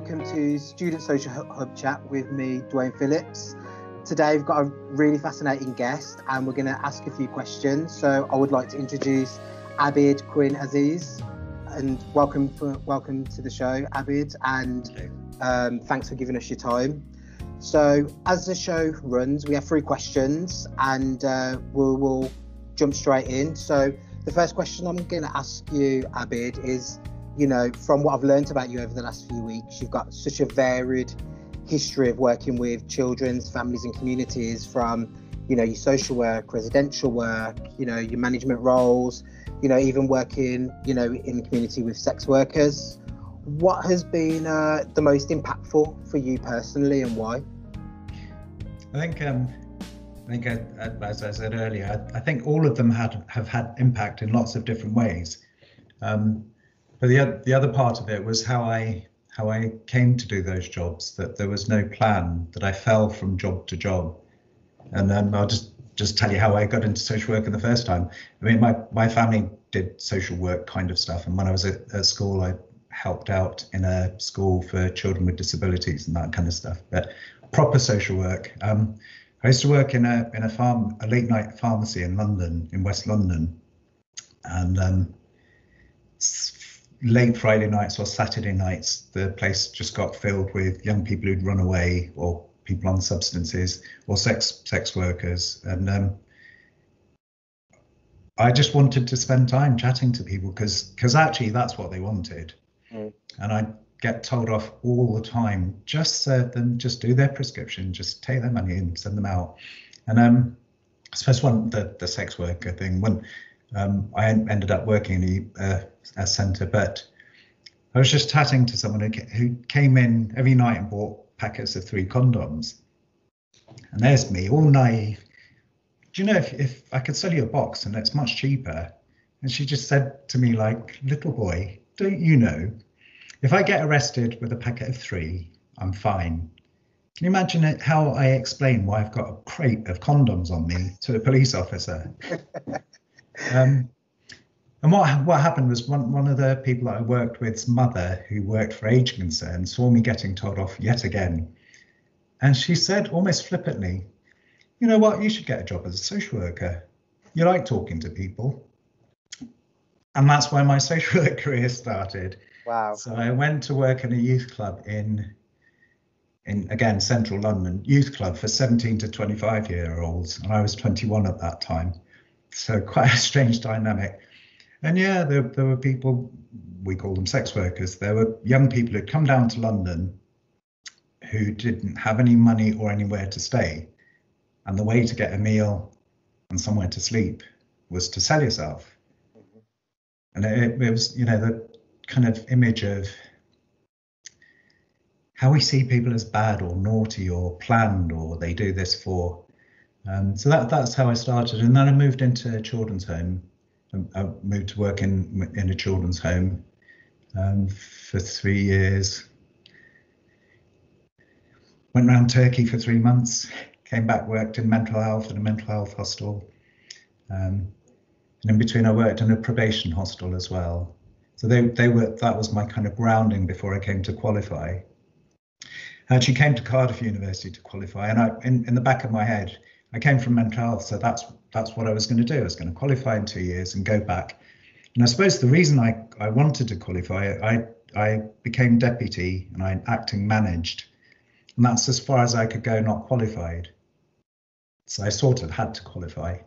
welcome to Student Social Hub Chat with me, Duane Phillips. Today we've got a really fascinating guest and we're going to ask a few questions. So I would like to introduce Abyd Quinn Aziz and welcome for, welcome to the show, Abyd, and um, thanks for giving us your time. So as the show runs, we have three questions and uh, we'll, we'll jump straight in. So the first question I'm going to ask you, Abyd, is you know, from what I've learned about you over the last few weeks, you've got such a varied history of working with children's families and communities from, you know, your social work, residential work, you know, your management roles, you know, even working, you know, in the community with sex workers. What has been uh, the most impactful for you personally and why? I think, um, I think, uh, as I said earlier, I, I, think all of them had have had impact in lots of different ways. Um, but the the other part of it was how I how I came to do those jobs. That there was no plan. That I fell from job to job, and then I'll just just tell you how I got into social work in the first time. I mean, my my family did social work kind of stuff, and when I was at, at school, I helped out in a school for children with disabilities and that kind of stuff. But proper social work. Um, I used to work in a in a farm a late night pharmacy in London, in West London, and um, late Friday nights or Saturday nights, the place just got filled with young people who'd run away or people on substances or sex sex workers. And um, I just wanted to spend time chatting to people because because actually that's what they wanted. Mm. And I get told off all the time. Just uh, them just do their prescription, just take their money and send them out. And um, I suppose one the the sex worker thing when um, I ended up working in a, uh, a centre, but I was just chatting to someone who, who came in every night and bought packets of three condoms. And there's me, all naive. Do you know if, if I could sell you a box and it's much cheaper? And she just said to me, like, little boy, don't you know, if I get arrested with a packet of three, I'm fine. Can you imagine it, how I explain why I've got a crate of condoms on me to a police officer? Um, and what what happened was one one of the people that I worked with's mother, who worked for Age Concern, saw me getting told off yet again, and she said almost flippantly, "You know what? You should get a job as a social worker. You like talking to people." And that's where my social work career started. Wow. So I went to work in a youth club in in again central London, youth club for 17 to 25 year olds, and I was 21 at that time so quite a strange dynamic. And yeah, there, there were people, we call them sex workers, there were young people who'd come down to London who didn't have any money or anywhere to stay. And the way to get a meal and somewhere to sleep was to sell yourself. Mm-hmm. And it, it was, you know, the kind of image of how we see people as bad or naughty or planned or they do this for um, so that that's how I started, and then I moved into a children's home. Um, I moved to work in in a children's home um, for three years. Went around Turkey for three months. Came back, worked in mental health in a mental health hostel, um, and in between I worked in a probation hostel as well. So they they were that was my kind of grounding before I came to qualify. I actually came to Cardiff University to qualify, and I in, in the back of my head I came from mental health, so that's that's what I was going to do. I was going to qualify in two years and go back. And I suppose the reason I, I wanted to qualify, I I became deputy and I acting managed, and that's as far as I could go, not qualified. So I sort of had to qualify.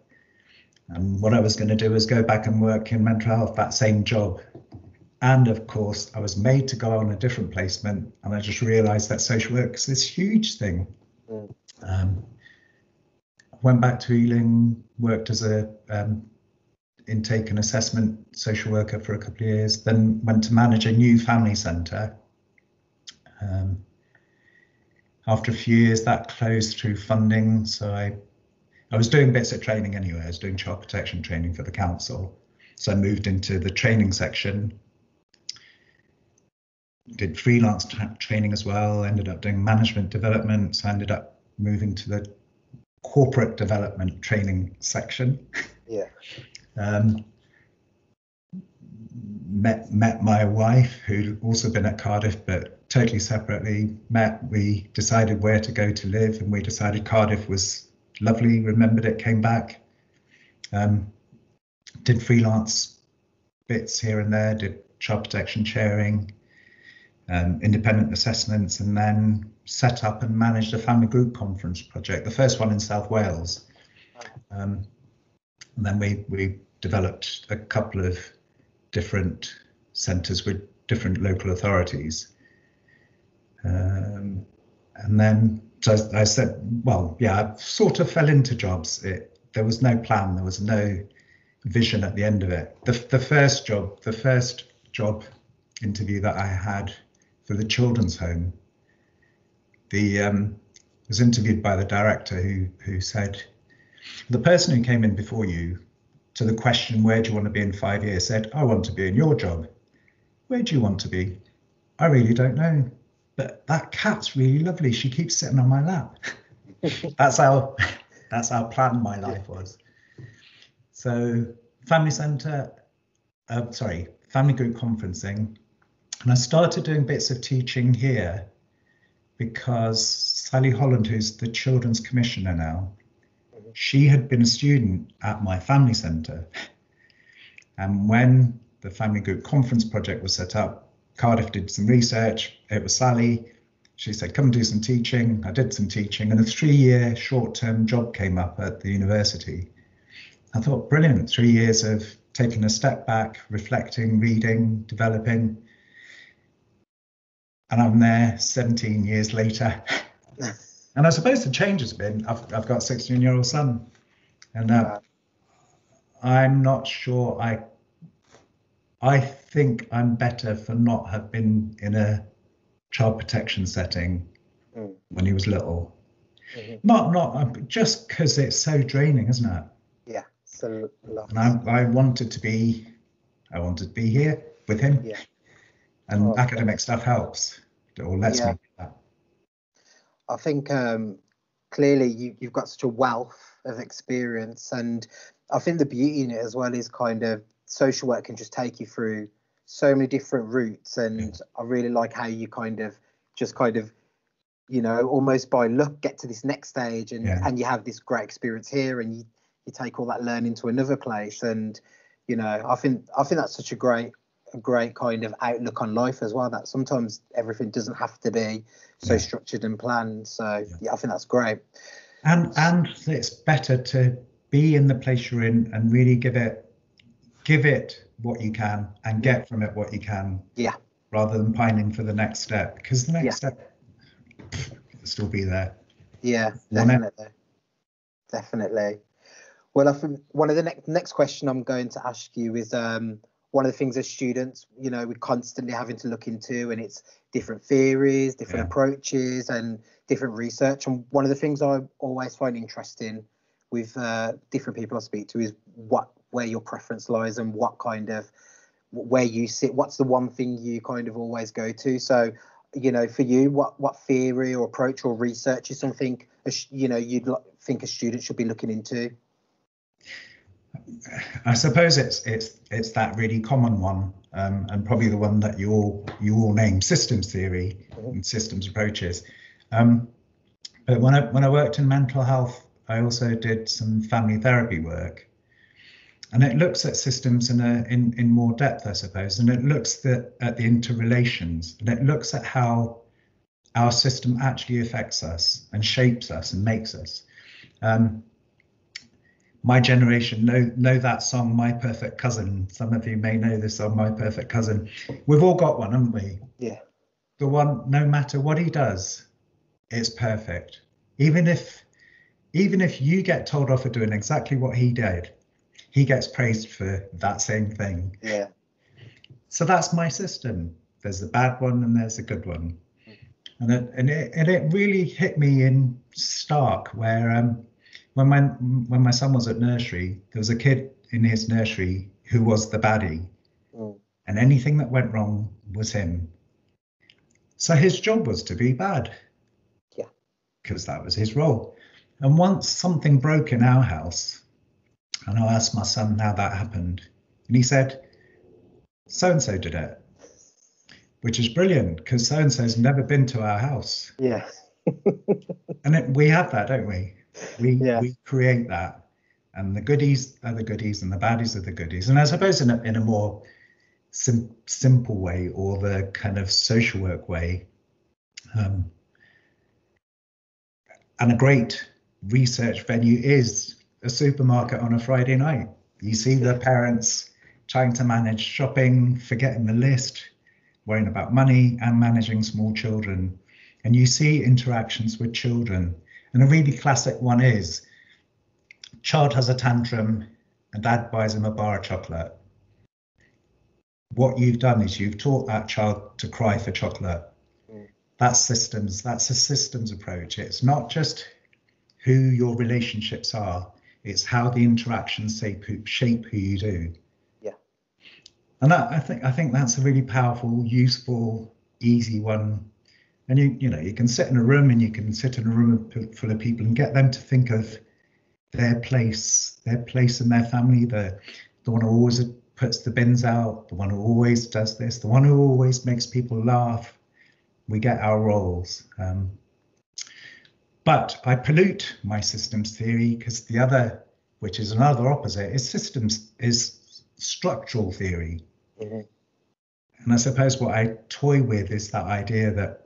And what I was going to do was go back and work in mental health, that same job. And of course, I was made to go on a different placement, and I just realised that social work is this huge thing. Mm. Um, went back to Ealing, worked as a um, intake and assessment social worker for a couple of years, then went to manage a new family centre. Um, after a few years, that closed through funding. So I, I was doing bits of training anyway. I was doing child protection training for the council. So I moved into the training section. Did freelance tra training as well. Ended up doing management development. So I ended up moving to the corporate development training section. Yeah. Um, met met my wife, who'd also been at Cardiff, but totally separately, met, we decided where to go to live, and we decided Cardiff was lovely, remembered it, came back. Um, did freelance bits here and there, did child protection sharing, um, independent assessments, and then set up and managed a family group conference project, the first one in South Wales. Um, and then we we developed a couple of different centres with different local authorities. Um, and then so I said, well, yeah, I sort of fell into jobs. It, there was no plan, there was no vision at the end of it. The, the first job, the first job interview that I had for the children's home, the um, was interviewed by the director who who said, the person who came in before you to the question, where do you want to be in five years, said, I want to be in your job. Where do you want to be? I really don't know. But that cat's really lovely. She keeps sitting on my lap. that's how that's how planned my life was. So family centre, uh, sorry, family group conferencing. And I started doing bits of teaching here because Sally Holland, who's the children's commissioner now, she had been a student at my family centre. And when the family group conference project was set up, Cardiff did some research. It was Sally. She said, come do some teaching. I did some teaching, and a three year short term job came up at the university. I thought, brilliant, three years of taking a step back, reflecting, reading, developing. And I'm there 17 years later. And I suppose the change has been I've, I've got a 16 year old son, and uh, I'm not sure I. I think I'm better for not have been in a child protection setting mm. when he was little. Mm-hmm. Not not uh, just because it's so draining, isn't it? Yeah, so And I, I wanted to be, I wanted to be here with him. Yeah. And oh, academic stuff helps or lets yeah. me I think um, clearly you, you've got such a wealth of experience, and I think the beauty in it as well is kind of social work can just take you through so many different routes, and I really like how you kind of just kind of you know almost by luck get to this next stage and yeah. and you have this great experience here and you you take all that learning to another place and you know i think i think that's such a great a great kind of outlook on life as well. That sometimes everything doesn't have to be so yeah. structured and planned. So yeah. yeah, I think that's great. And and it's better to be in the place you're in and really give it give it what you can and get from it what you can. Yeah. Rather than pining for the next step because the next yeah. step will still be there. Yeah, definitely. Definitely. Well, I think one of the next next question I'm going to ask you is um, one of the things as students, you know, we're constantly having to look into, and it's different theories, different yeah. approaches, and different research. And one of the things I always find interesting with uh, different people I speak to is what where your preference lies and what kind of where you sit. What's the one thing you kind of always go to? So, you know, for you, what what theory or approach or research is something you know you'd think a student should be looking into? I suppose it's it's it's that really common one, um, and probably the one that you all you all name systems theory and systems approaches. Um, but when I when I worked in mental health, I also did some family therapy work, and it looks at systems in a in in more depth, I suppose, and it looks the, at the interrelations, and it looks at how our system actually affects us and shapes us and makes us. Um, my generation know know that song my perfect cousin. Some of you may know this song my perfect cousin. We've all got one haven't we? Yeah. The one no matter what he does it's perfect. Even if even if you get told off for doing exactly what he did he gets praised for that same thing. Yeah. So that's my system. There's a bad one and there's a good one. And it, and it, and it really hit me in stark where um when my when my son was at nursery, there was a kid in his nursery who was the baddie, mm. and anything that went wrong was him. So his job was to be bad. Yeah. Because that was his role. And once something broke in our house, and I asked my son how that happened, and he said, "So and so did it." which is brilliant because so and so's never been to our house. Yeah. and it, we have that, don't we? We Yeah. we create that, and the goodies are the goodies, and the baddies are the goodies. And I suppose in a in a more sim- simple way, or the kind of social work way, um, and a great research venue is a supermarket on a Friday night. You see the parents trying to manage shopping, forgetting the list, worrying about money, and managing small children. And you see interactions with children. And a really classic one is child has a tantrum and dad buys him a bar of chocolate. What you've done is you've taught that child to cry for chocolate. Mm. That's systems, that's a systems approach. It's not just who your relationships are, it's how the interactions shape who, shape who you do. Yeah. And that, I think I think that's a really powerful, useful, easy one. And you you know you can sit in a room and you can sit in a room full of people and get them to think of their place, their place in their family, the the one who always puts the bins out, the one who always does this, the one who always makes people laugh. We get our roles. Um, but I pollute my systems theory because the other, which is another opposite, is systems is structural theory. Mhm. And I suppose what I toy with is that idea that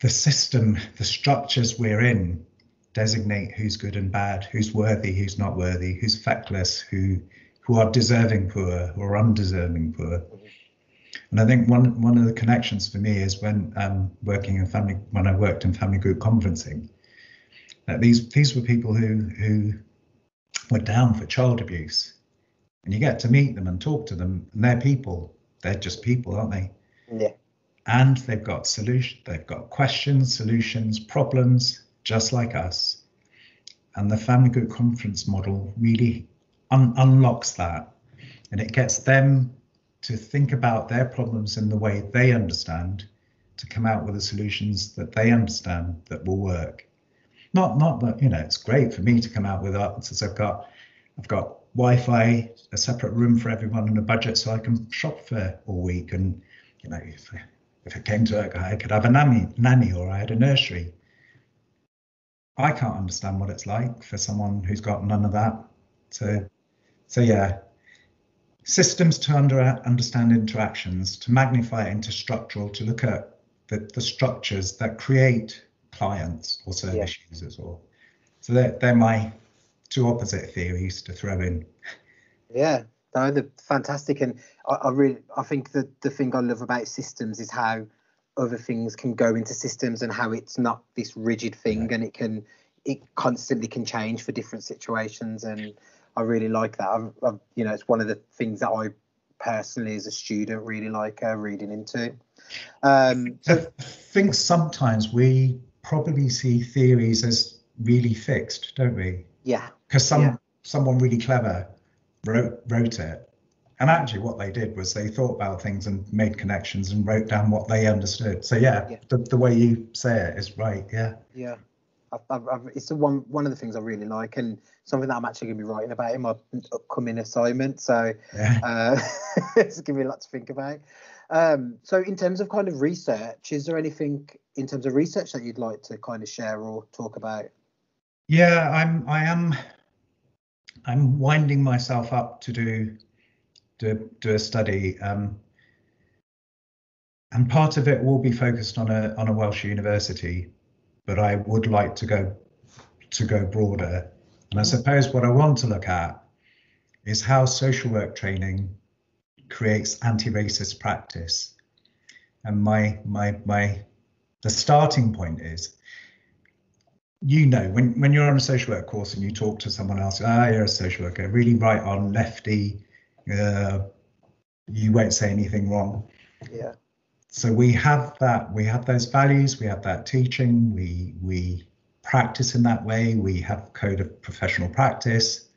the system, the structures we're in, designate who's good and bad, who's worthy, who's not worthy, who's feckless, who who are deserving poor or undeserving poor. And I think one one of the connections for me is when um, working in family when I worked in family group conferencing, that these these were people who who were down for child abuse, and you get to meet them and talk to them, and they're people. They're just people, aren't they? Yeah. And they've got solution. They've got questions, solutions, problems, just like us. And the family group conference model really un- unlocks that, and it gets them to think about their problems in the way they understand, to come out with the solutions that they understand that will work. Not not that you know it's great for me to come out with answers. I've got I've got Wi-Fi, a separate room for everyone, and a budget so I can shop for all week. And you know if if it came to it, I could have a nanny nanny or I had a nursery. I can't understand what it's like for someone who's got none of that. So so yeah, systems to under, understand interactions, to magnify it into structural, to look at the, the structures that create clients or service users. Or so they're, they're my two opposite theories to throw in. Yeah, no, they're fantastic, and I, I really, I think that the thing I love about systems is how other things can go into systems and how it's not this rigid thing, and it can, it constantly can change for different situations, and I really like that. I've, I've, you know, it's one of the things that I personally, as a student, really like uh, reading into. Um, I think sometimes we probably see theories as really fixed, don't we? yeah, Because some Yeah. someone really clever wrote wrote it. And actually, what they did was they thought about things and made connections and wrote down what they understood. So yeah, Yeah. The, the way you say it is right. Yeah. Yeah, I've, I've, it's the one one of the things I really like, and something that I'm actually going to be writing about in my upcoming assignment. So Yeah. uh, it's giving me a lot to think about. Um, so in terms of kind of research, is there anything in terms of research that you'd like to kind of share or talk about? Yeah, I'm I am I'm winding myself up to do do do a study. Um, and part of it will be focused on a on a Welsh university, but I would like to go to go broader. And I suppose what I want to look at is how social work training creates anti-racist practice. And my my my the starting point is you know when when you're on a social work course and you talk to someone else ah you're a social worker really right on lefty uh, you won't say anything wrong. Yeah, so we have that we have those values we have that teaching we we practice in that way we have code of professional practice.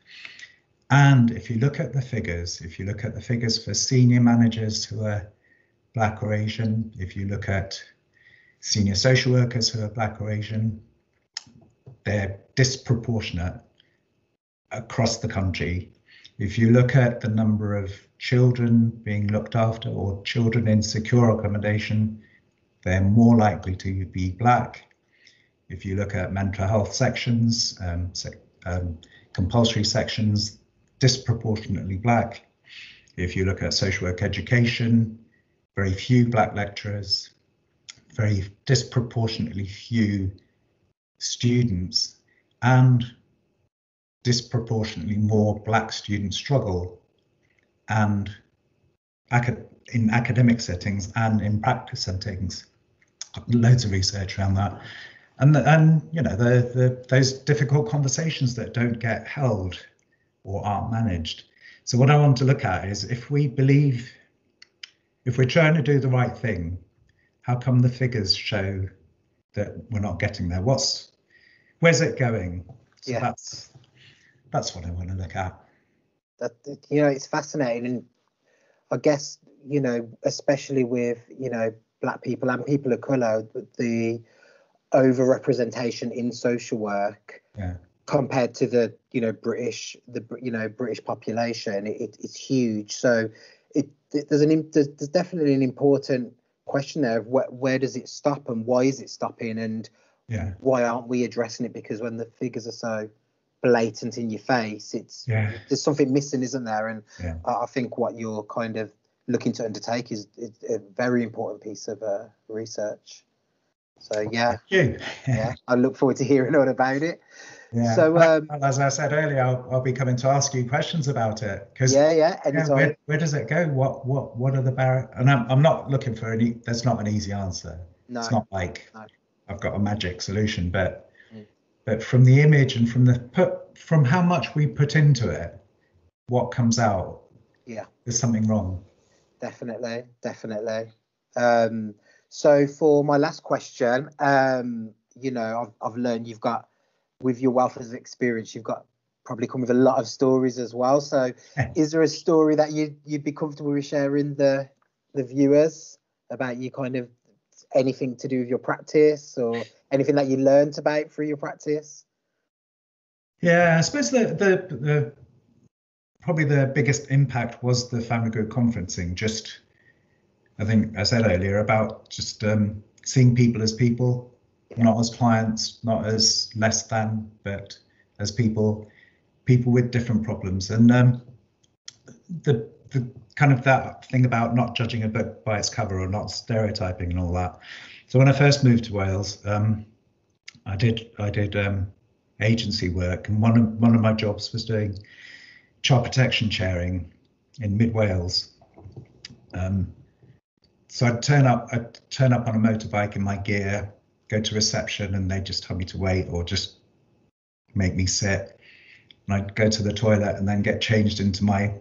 And if you look at the figures if you look at the figures for senior managers who are black or asian if you look at senior social workers who are black or asian they're disproportionate across the country If you look at the number of children being looked after or children in secure accommodation, they're more likely to be black. If you look at mental health sections, um, sec um, compulsory sections, disproportionately black. If you look at social work education, very few black lecturers, very disproportionately few students, and disproportionately more black students struggle and in academic settings and in practice settings. Loads of research around that. And, and you know, the, the, those difficult conversations that don't get held or aren't managed. So what I want to look at is if we believe, if we're trying to do the right thing, how come the figures show that we're not getting there? What's, where's it going? So yeah. that's that's what I want to look at. That you know, it's fascinating, and I guess you know, especially with you know black people and people of color, the overrepresentation in social work yeah. compared to the you know British the you know British population, it, it's huge. So it, it there's an there's, there's definitely an important question there of where, where does it stop and why is it stopping and yeah. why aren't we addressing it because when the figures are so blatant in your face. It's yeah. there's something missing, isn't there? And yeah. I think what you're kind of looking to undertake is, is a very important piece of uh, research. So yeah, yeah, I look forward to hearing all about it. Yeah. So um, as I said earlier, I'll, I'll, be coming to ask you questions about it because yeah, yeah, yeah where, where, does it go? What what what are the barriers? And I'm I'm not looking for any. That's not an easy answer. No, it's not like no. I've got a magic solution, but but from the image and from the put from how much we put into it, what comes out, yeah, there's something wrong. Definitely, definitely. Um, so for my last question, um, you know, I've, I've learned you've got with your wealth of experience, you've got probably come with a lot of stories as well. So, is there a story that you you'd be comfortable with sharing the the viewers about you kind of anything to do with your practice or anything that you learned about through your practice? Yeah, I suppose the the, the probably the biggest impact was the family group conferencing. Just, I think I said earlier about just um, seeing people as people, yeah. not as clients, not as less than, but as people, people with different problems. And um, the the kind of that thing about not judging a book by its cover or not stereotyping and all that. So when I first moved to Wales, um, I did I did um, agency work, and one of one of my jobs was doing child protection chairing in mid Wales. Um, so I'd turn up I'd turn up on a motorbike in my gear, go to reception, and they'd just tell me to wait or just make me sit. And I'd go to the toilet and then get changed into my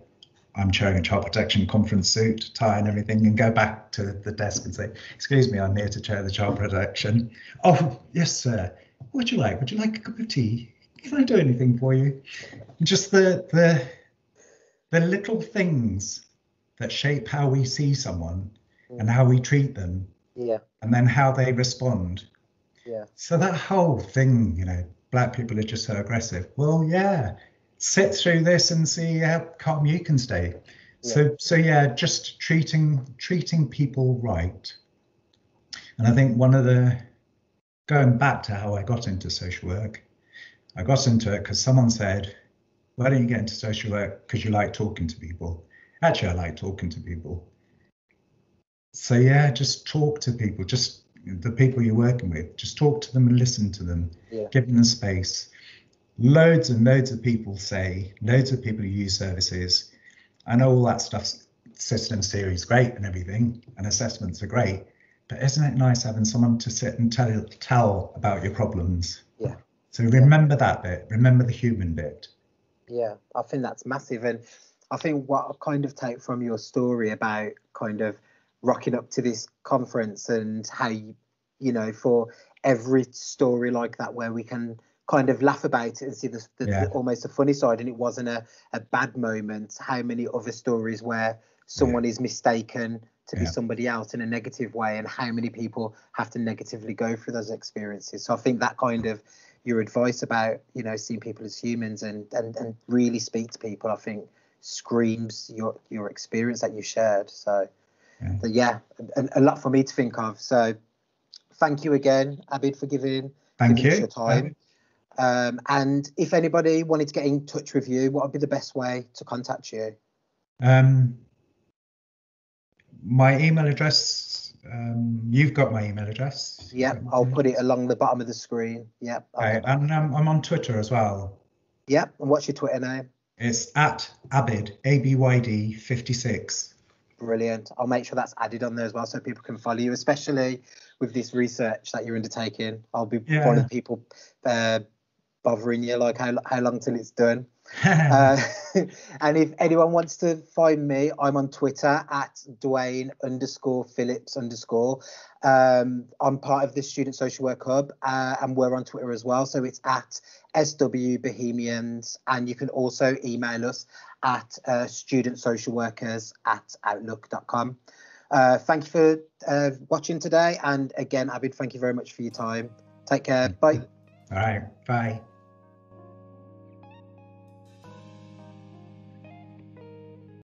I'm chairing a child protection conference suit, tie and everything, and go back to the desk and say, "Excuse me, I'm here to chair the child protection." Oh, yes, sir. What would you like? Would you like a cup of tea? Can I do anything for you? Just the the the little things that shape how we see someone and how we treat them. Yeah. And then how they respond. Yeah. So that whole thing, you know, black people are just so aggressive. Well, yeah, sit through this and see how calm you can stay. Yeah. So so yeah, just treating treating people right. And I think one of the going back to how I got into social work, I got into it because someone said, "Why don't you get into social work? Because you like talking to people." Actually, I like talking to people. So yeah, just talk to people. Just the people you're working with. Just talk to them and listen to them. Yeah. Give them the space loads and loads of people say, loads of people who use services. I know all that stuff, system theory is great and everything, and assessments are great, but isn't it nice having someone to sit and tell tell about your problems? Yeah. So remember that bit. Remember the human bit. Yeah, I think that's massive, and I think what I kind of take from your story about kind of rocking up to this conference and how you, you know, for every story like that where we can kind of laugh about it and see the, the, yeah. the, almost a funny side and it wasn't a, a bad moment how many other stories where someone yeah. is mistaken to yeah. be somebody else in a negative way and how many people have to negatively go through those experiences so i think that kind of your advice about you know seeing people as humans and and, and really speak to people i think screams your your experience that you shared. So yeah, yeah a, a, lot for me to think of. So thank you again, Abyd, for giving, thank giving you. your time. Um, and if anybody wanted to get in touch with you, what would be the best way to contact you? Um, my email address, um, you've got my email address. Yep, I'll put it along the bottom of the screen. Yep. And um, I'm on Twitter as well. Yep, and what's your Twitter name? It's at Abyd, A B Y D 56. Brilliant. I'll make sure that's added on there as well so people can follow you, especially with this research that you're undertaking. I'll be yeah. one of the people uh, bothering you, like how, how long till it's done. uh, and if anyone wants to find me, I'm on Twitter at Duane underscore Phillips underscore. Um, I'm part of the Student Social Work Hub uh, and we're on Twitter as well. So it's at SW Bohemians. And you can also email us at uh, studentsocialworkers at outlook.com. Uh, thank you for uh, watching today. And again, Abyd, thank you very much for your time. Take care. Bye. All right. Bye.